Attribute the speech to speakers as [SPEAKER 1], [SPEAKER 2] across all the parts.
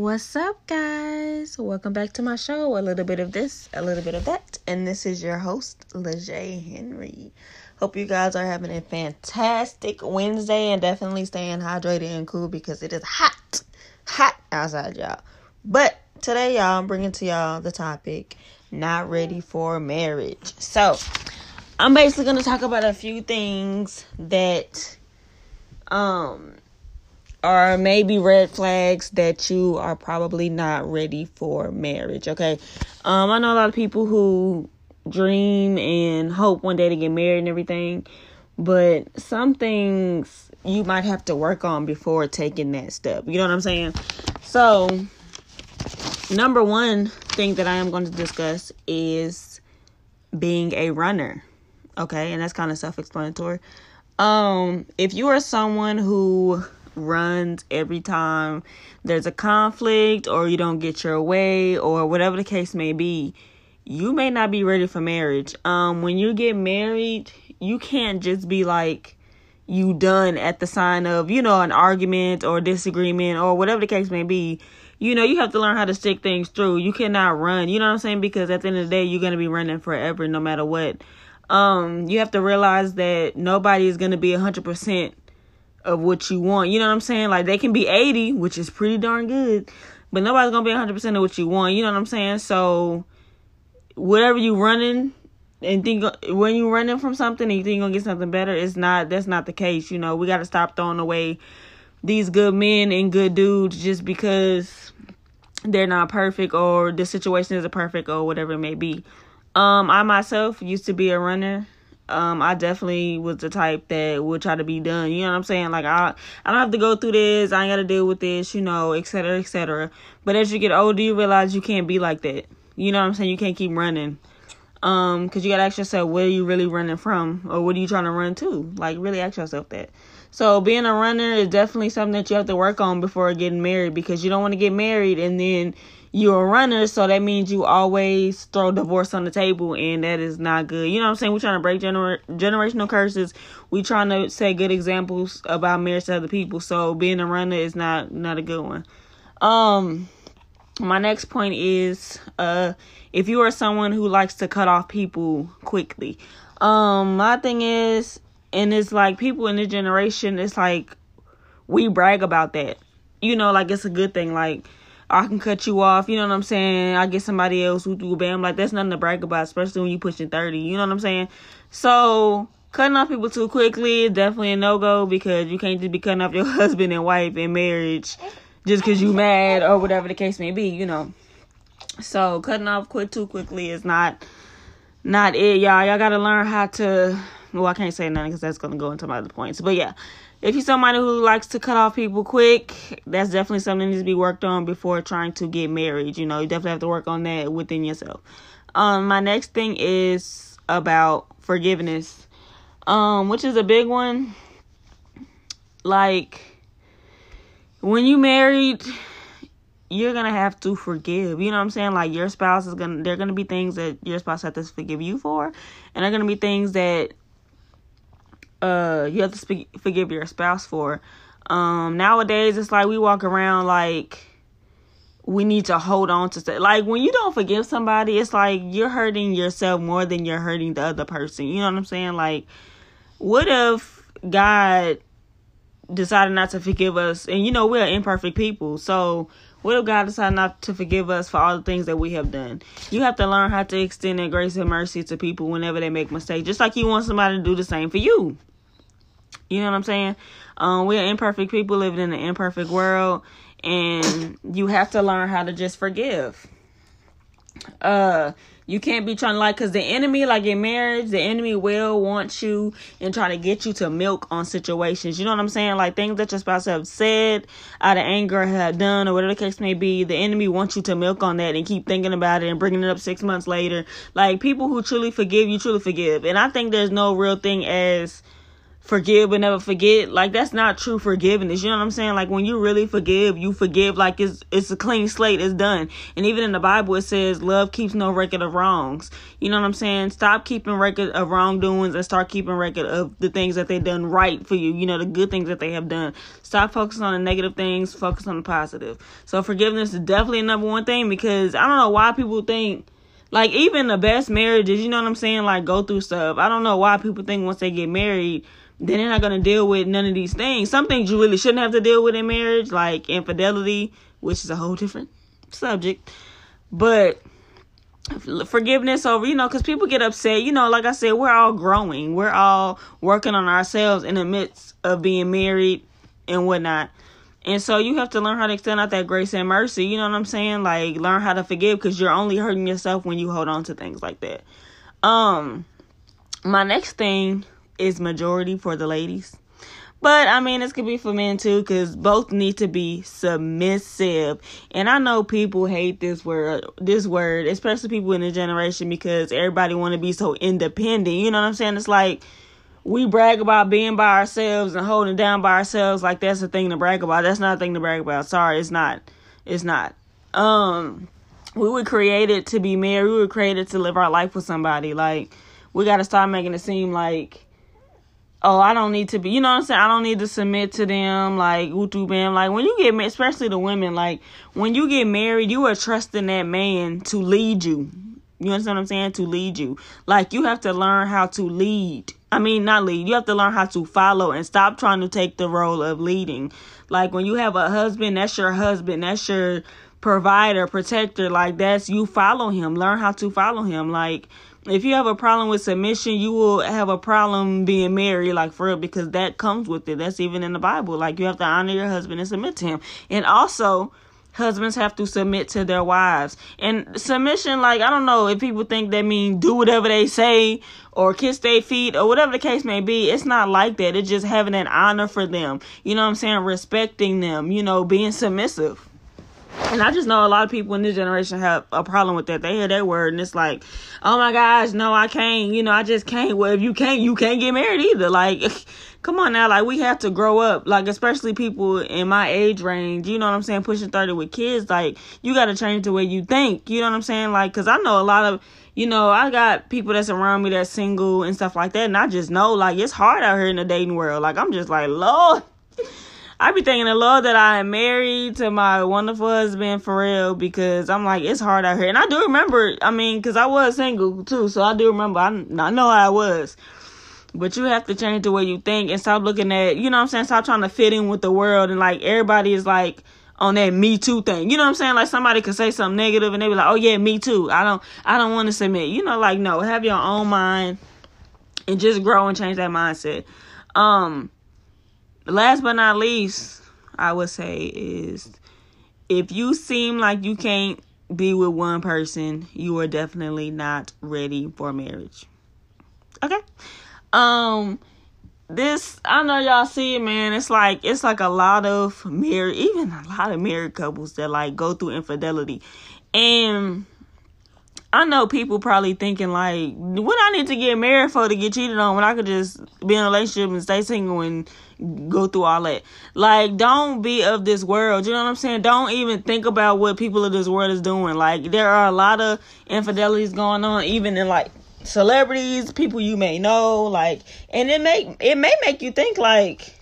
[SPEAKER 1] What's up, guys? Welcome back to my show. A little bit of this, a little bit of that. And this is your host, Lejeay Henry. Hope you guys are having a fantastic Wednesday and definitely staying hydrated and cool because it is hot, hot outside, y'all. But today, y'all, I'm bringing to y'all the topic not ready for marriage. So, I'm basically going to talk about a few things that um are maybe red flags that you are probably not ready for marriage, okay? Um I know a lot of people who dream and hope one day to get married and everything. But some things you might have to work on before taking that step. You know what I'm saying? So, number one thing that I am going to discuss is being a runner. Okay, and that's kind of self-explanatory. Um, if you are someone who runs every time there's a conflict or you don't get your way or whatever the case may be, you may not be ready for marriage. Um, when you get married, you can't just be like you done at the sign of, you know, an argument or disagreement or whatever the case may be. You know, you have to learn how to stick things through. You cannot run. You know what I'm saying? Because at the end of the day, you're gonna be running forever, no matter what. Um, you have to realize that nobody is gonna be hundred percent of what you want. You know what I'm saying? Like they can be 80, which is pretty darn good, but nobody's gonna be 100% of what you want. You know what I'm saying? So whatever you running and think when you running from something and you think you're gonna get something better, it's not that's not the case. You know, we gotta stop throwing away these good men and good dudes just because they're not perfect or the situation isn't perfect or whatever it may be. Um, I myself used to be a runner. Um, I definitely was the type that would try to be done. You know what I'm saying? Like I, I don't have to go through this. I ain't got to deal with this. You know, et cetera, et cetera. But as you get older, you realize you can't be like that. You know what I'm saying? You can't keep running. Um, cause you gotta ask yourself, where are you really running from? Or what are you trying to run to? Like, really ask yourself that. So being a runner is definitely something that you have to work on before getting married because you don't want to get married and then you're a runner, so that means you always throw divorce on the table, and that is not good. You know what I'm saying? We're trying to break gener- generational curses. We're trying to set good examples about marriage to other people. So being a runner is not not a good one. Um, my next point is uh if you are someone who likes to cut off people quickly um my thing is and it's like people in this generation it's like we brag about that you know like it's a good thing like I can cut you off, you know what I'm saying? I get somebody else who do bam, like that's nothing to brag about, especially when you pushing thirty, you know what I'm saying? So cutting off people too quickly is definitely a no go because you can't just be cutting off your husband and wife in marriage just because you mad or whatever the case may be, you know. So cutting off quick too quickly is not not it, y'all. Y'all gotta learn how to. Well, I can't say nothing because that's gonna go into my other points. But yeah, if you're somebody who likes to cut off people quick, that's definitely something that needs to be worked on before trying to get married. You know, you definitely have to work on that within yourself. Um, my next thing is about forgiveness, um, which is a big one. Like when you married you're gonna have to forgive. You know what I'm saying? Like your spouse is gonna there are gonna be things that your spouse has to forgive you for, and there are gonna be things that uh you have to speak, forgive your spouse for. Um nowadays it's like we walk around like we need to hold on to like when you don't forgive somebody, it's like you're hurting yourself more than you're hurting the other person. You know what I'm saying? Like what if God decided not to forgive us and you know we're imperfect people so what if god decided not to forgive us for all the things that we have done you have to learn how to extend that grace and mercy to people whenever they make mistakes just like you want somebody to do the same for you you know what i'm saying? Um, we're imperfect people living in an imperfect world and you have to learn how to just forgive. Uh you can't be trying to like because the enemy like in marriage the enemy will want you and try to get you to milk on situations. You know what i'm saying? Like things that your spouse have said out of anger have done or whatever the case may be the enemy wants you to milk on that and keep thinking about it and bringing it up six months later. Like people who truly forgive you truly forgive. And i think there's no real thing as forgive but never forget. Like that's not true forgiveness. You know what i'm saying? Like when you really forgive you forgive. Like it's it's a clean slate. It's done. And even in the bible it says love keeps no record of wrongs. You know what i'm saying? Stop keeping record of wrongdoings and start keeping record of the things that they've done right for you. You know the good things that they have done. Stop focusing on the negative things. Focus on the positive. So forgiveness is definitely number one thing because i don't know why people think like even the best marriages you know what i'm saying? Like go through stuff. I don't know why people think once they get married then they're not going to deal with none of these things. Some things you really shouldn't have to deal with in marriage, like infidelity, which is a whole different subject. But forgiveness over, you know, because people get upset. You know, like I said, we're all growing, we're all working on ourselves in the midst of being married and whatnot. And so you have to learn how to extend out that grace and mercy. You know what I'm saying? Like learn how to forgive because you're only hurting yourself when you hold on to things like that. Um, my next thing is majority for the ladies. But I mean, this could be for men too, because both need to be submissive. And I know people hate this word, this word, especially people in the generation, because everybody want to be so independent. You know what I'm saying? It's like we brag about being by ourselves and holding down by ourselves, like that's a thing to brag about. That's not a thing to brag about. Sorry, it's not. It's not. Um, we were created to be married. We were created to live our life with somebody. Like we got to start making it seem like oh, I don't need to be, you know what I'm saying? I don't need to submit to them, like, utu bam. Like, when you get married, especially the women, like, when you get married, you are trusting that man to lead you. You understand what I'm saying? To lead you. Like, you have to learn how to lead. I mean, not lead. You have to learn how to follow and stop trying to take the role of leading. Like, when you have a husband, that's your husband. That's your provider, protector. Like, that's you follow him. Learn how to follow him. Like, if you have a problem with submission, you will have a problem being married, like for real, because that comes with it. That's even in the Bible. Like you have to honor your husband and submit to him. And also, husbands have to submit to their wives. And submission, like, I don't know if people think that mean do whatever they say or kiss their feet or whatever the case may be. It's not like that. It's just having an honor for them. You know what I'm saying? Respecting them, you know, being submissive. And I just know a lot of people in this generation have a problem with that. They hear that word and it's like, oh my gosh, no, I can't. You know, I just can't. Well, if you can't, you can't get married either. Like, come on now. Like, we have to grow up. Like, especially people in my age range, you know what I'm saying, pushing 30 with kids. Like, you got to change the way you think. You know what I'm saying? Like, because I know a lot of, you know, I got people that's around me that's single and stuff like that. And I just know, like, it's hard out here in the dating world. Like, I'm just like, Lord. I be thinking the Lord that I am married to my wonderful husband for real because I'm like it's hard out here, and I do remember. I mean, because I was single too, so I do remember. I, I know I was, but you have to change the way you think and stop looking at you know what I'm saying. Stop trying to fit in with the world and like everybody is like on that me too thing. You know what I'm saying? Like somebody could say something negative and they be like, "Oh yeah, me too." I don't I don't want to submit. You know, like no, have your own mind and just grow and change that mindset. Um last but not least, I would say is if you seem like you can't be with one person, you are definitely not ready for marriage. Okay? Um this I know y'all see it, man. It's like it's like a lot of married even a lot of married couples that like go through infidelity. And I know people probably thinking like, what I need to get married for to get cheated on when I could just be in a relationship and stay single and go through all that. Like, don't be of this world. You know what I'm saying? Don't even think about what people of this world is doing. Like, there are a lot of infidelities going on, even in like celebrities, people you may know. Like, and it make it may make you think like,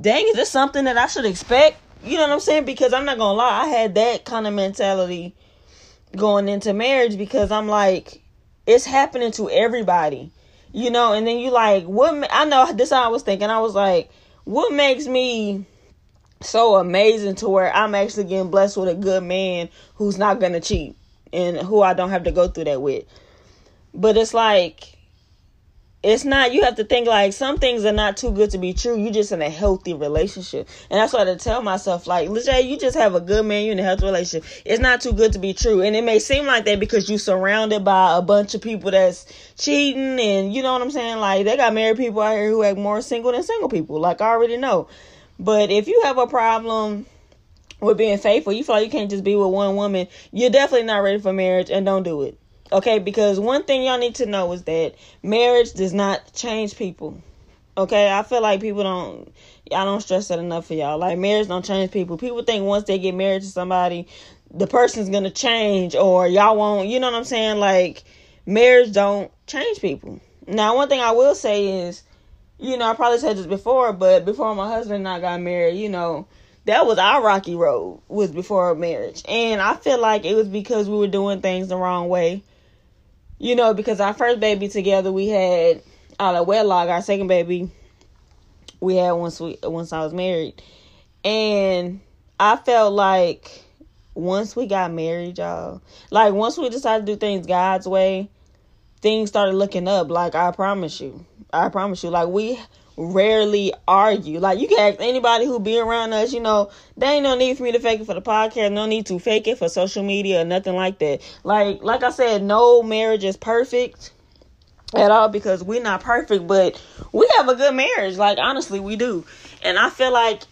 [SPEAKER 1] dang, is this something that I should expect? You know what I'm saying? Because I'm not gonna lie, I had that kind of mentality going into marriage because I'm like, it's happening to everybody, you know. And then you like, what? I know this. I was thinking. I was like, what makes me so amazing to where I'm actually getting blessed with a good man who's not gonna cheat and who I don't have to go through that with. But it's like it's not you have to think like some things are not too good to be true. You just in a healthy relationship. And that's what i tell myself like Lejay, you just have a good man you in a healthy relationship. It's not too good to be true. And it may seem like that because you're surrounded by a bunch of people that's cheating and you know what i'm saying? Like they got married people out here who act more single than single people. Like i already know. But if you have a problem with being faithful you feel like you can't just be with one woman you're definitely not ready for marriage and don't do it Okay, because one thing y'all need to know is that marriage does not change people. Okay, I feel like people don't y'all don't stress that enough for y'all. Like marriage don't change people. People think once they get married to somebody, the person's gonna change or y'all won't you know what I'm saying? Like marriage don't change people. Now one thing I will say is, you know, I probably said this before, but before my husband and I got married, you know, that was our rocky road was before marriage. And I feel like it was because we were doing things the wrong way. You know, because our first baby together we had out of wedlock, our second baby we had once we once I was married. And I felt like once we got married, y'all, like once we decided to do things God's way, things started looking up. Like I promise you. I promise you. Like we rarely argue. Like you can ask anybody who be around us, you know, there ain't no need for me to fake it for the podcast, no need to fake it for social media or nothing like that. Like like I said, no marriage is perfect at all because we're not perfect, but we have a good marriage. Like honestly, we do. And I feel like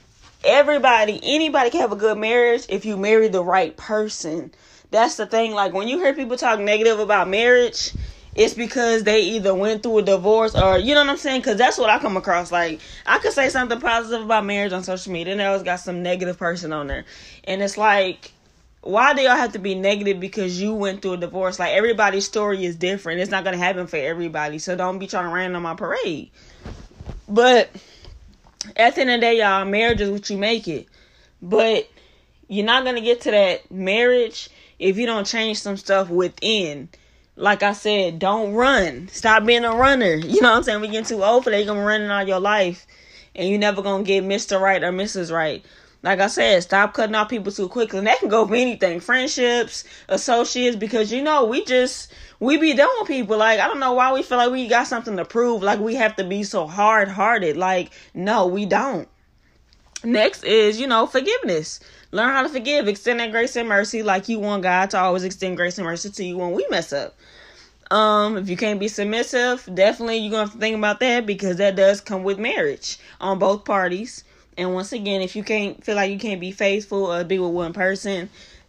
[SPEAKER 1] everybody, anybody can have a good marriage if you marry the right person. That's the thing. Like when you hear people talk negative about marriage, it's because they either went through a divorce or you know what I'm saying. Because that's what I come across. Like I could say something positive about marriage on social media, and I always got some negative person on there, and it's like why do y'all have to be negative because you went through a divorce? Like everybody's story is different. It's not gonna happen for everybody. So don't be trying to rain on my parade. But at the end of the day, y'all, marriage is what you make it. But you're not gonna get to that marriage if you don't change some stuff within. Like I said, don't run. Stop being a runner. You know what I'm saying? We get too old for that. You're gonna run all your life. And you're never gonna get Mr. Right or Mrs. Right. Like I said, stop cutting off people too quickly. And that can go for anything. Friendships, associates, because you know, we just we be done with people. Like, I don't know why we feel like we got something to prove. Like we have to be so hard hearted. Like, no, we don't. Next is, you know, forgiveness. Learn how to forgive. Extend that grace and mercy like you want God to always extend grace and mercy to you when we mess up. Um, if you can't be submissive, definitely you're gonna have to think about that because that does come with marriage on both parties. And once again, if you can't feel like you can't be faithful or be with one person,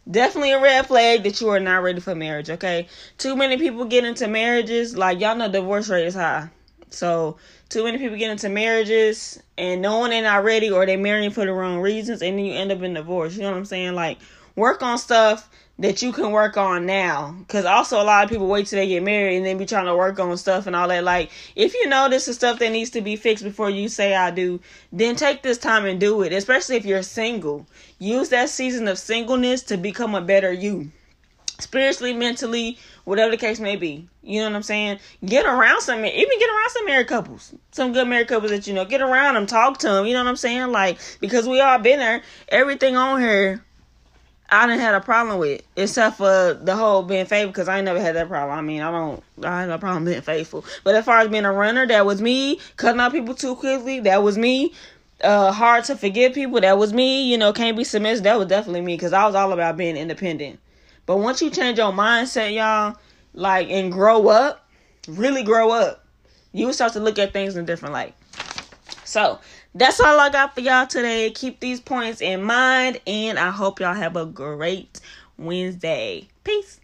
[SPEAKER 1] definitely a red flag that you are not ready for marriage, okay? Too many people get into marriages, like y'all know divorce rate is high. So too many people get into marriages and knowing they're not ready or they're marrying for the wrong reasons and then you end up in divorce. You know what I'm saying? Like work on stuff that you can work on now. Because also, a lot of people wait till they get married and then be trying to work on stuff and all that. Like, if you know this is stuff that needs to be fixed before you say I do, then take this time and do it. Especially if you're single. Use that season of singleness to become a better you. Spiritually, mentally, whatever the case may be. You know what I'm saying? Get around some, even get around some married couples. Some good married couples that you know. Get around them, talk to them. You know what I'm saying? Like, because we all been there. Everything on here I didn't have a problem with, except for the whole being faithful, because I never had that problem. I mean, I don't, I had no problem being faithful. But as far as being a runner, that was me. Cutting out people too quickly, that was me. Uh, hard to forgive people, that was me. You know, can't be submissive, that was definitely me, because I was all about being independent. But once you change your mindset, y'all, like, and grow up, really grow up, you will start to look at things in a different light. So, that's all I got for y'all today. Keep these points in mind, and I hope y'all have a great Wednesday. Peace.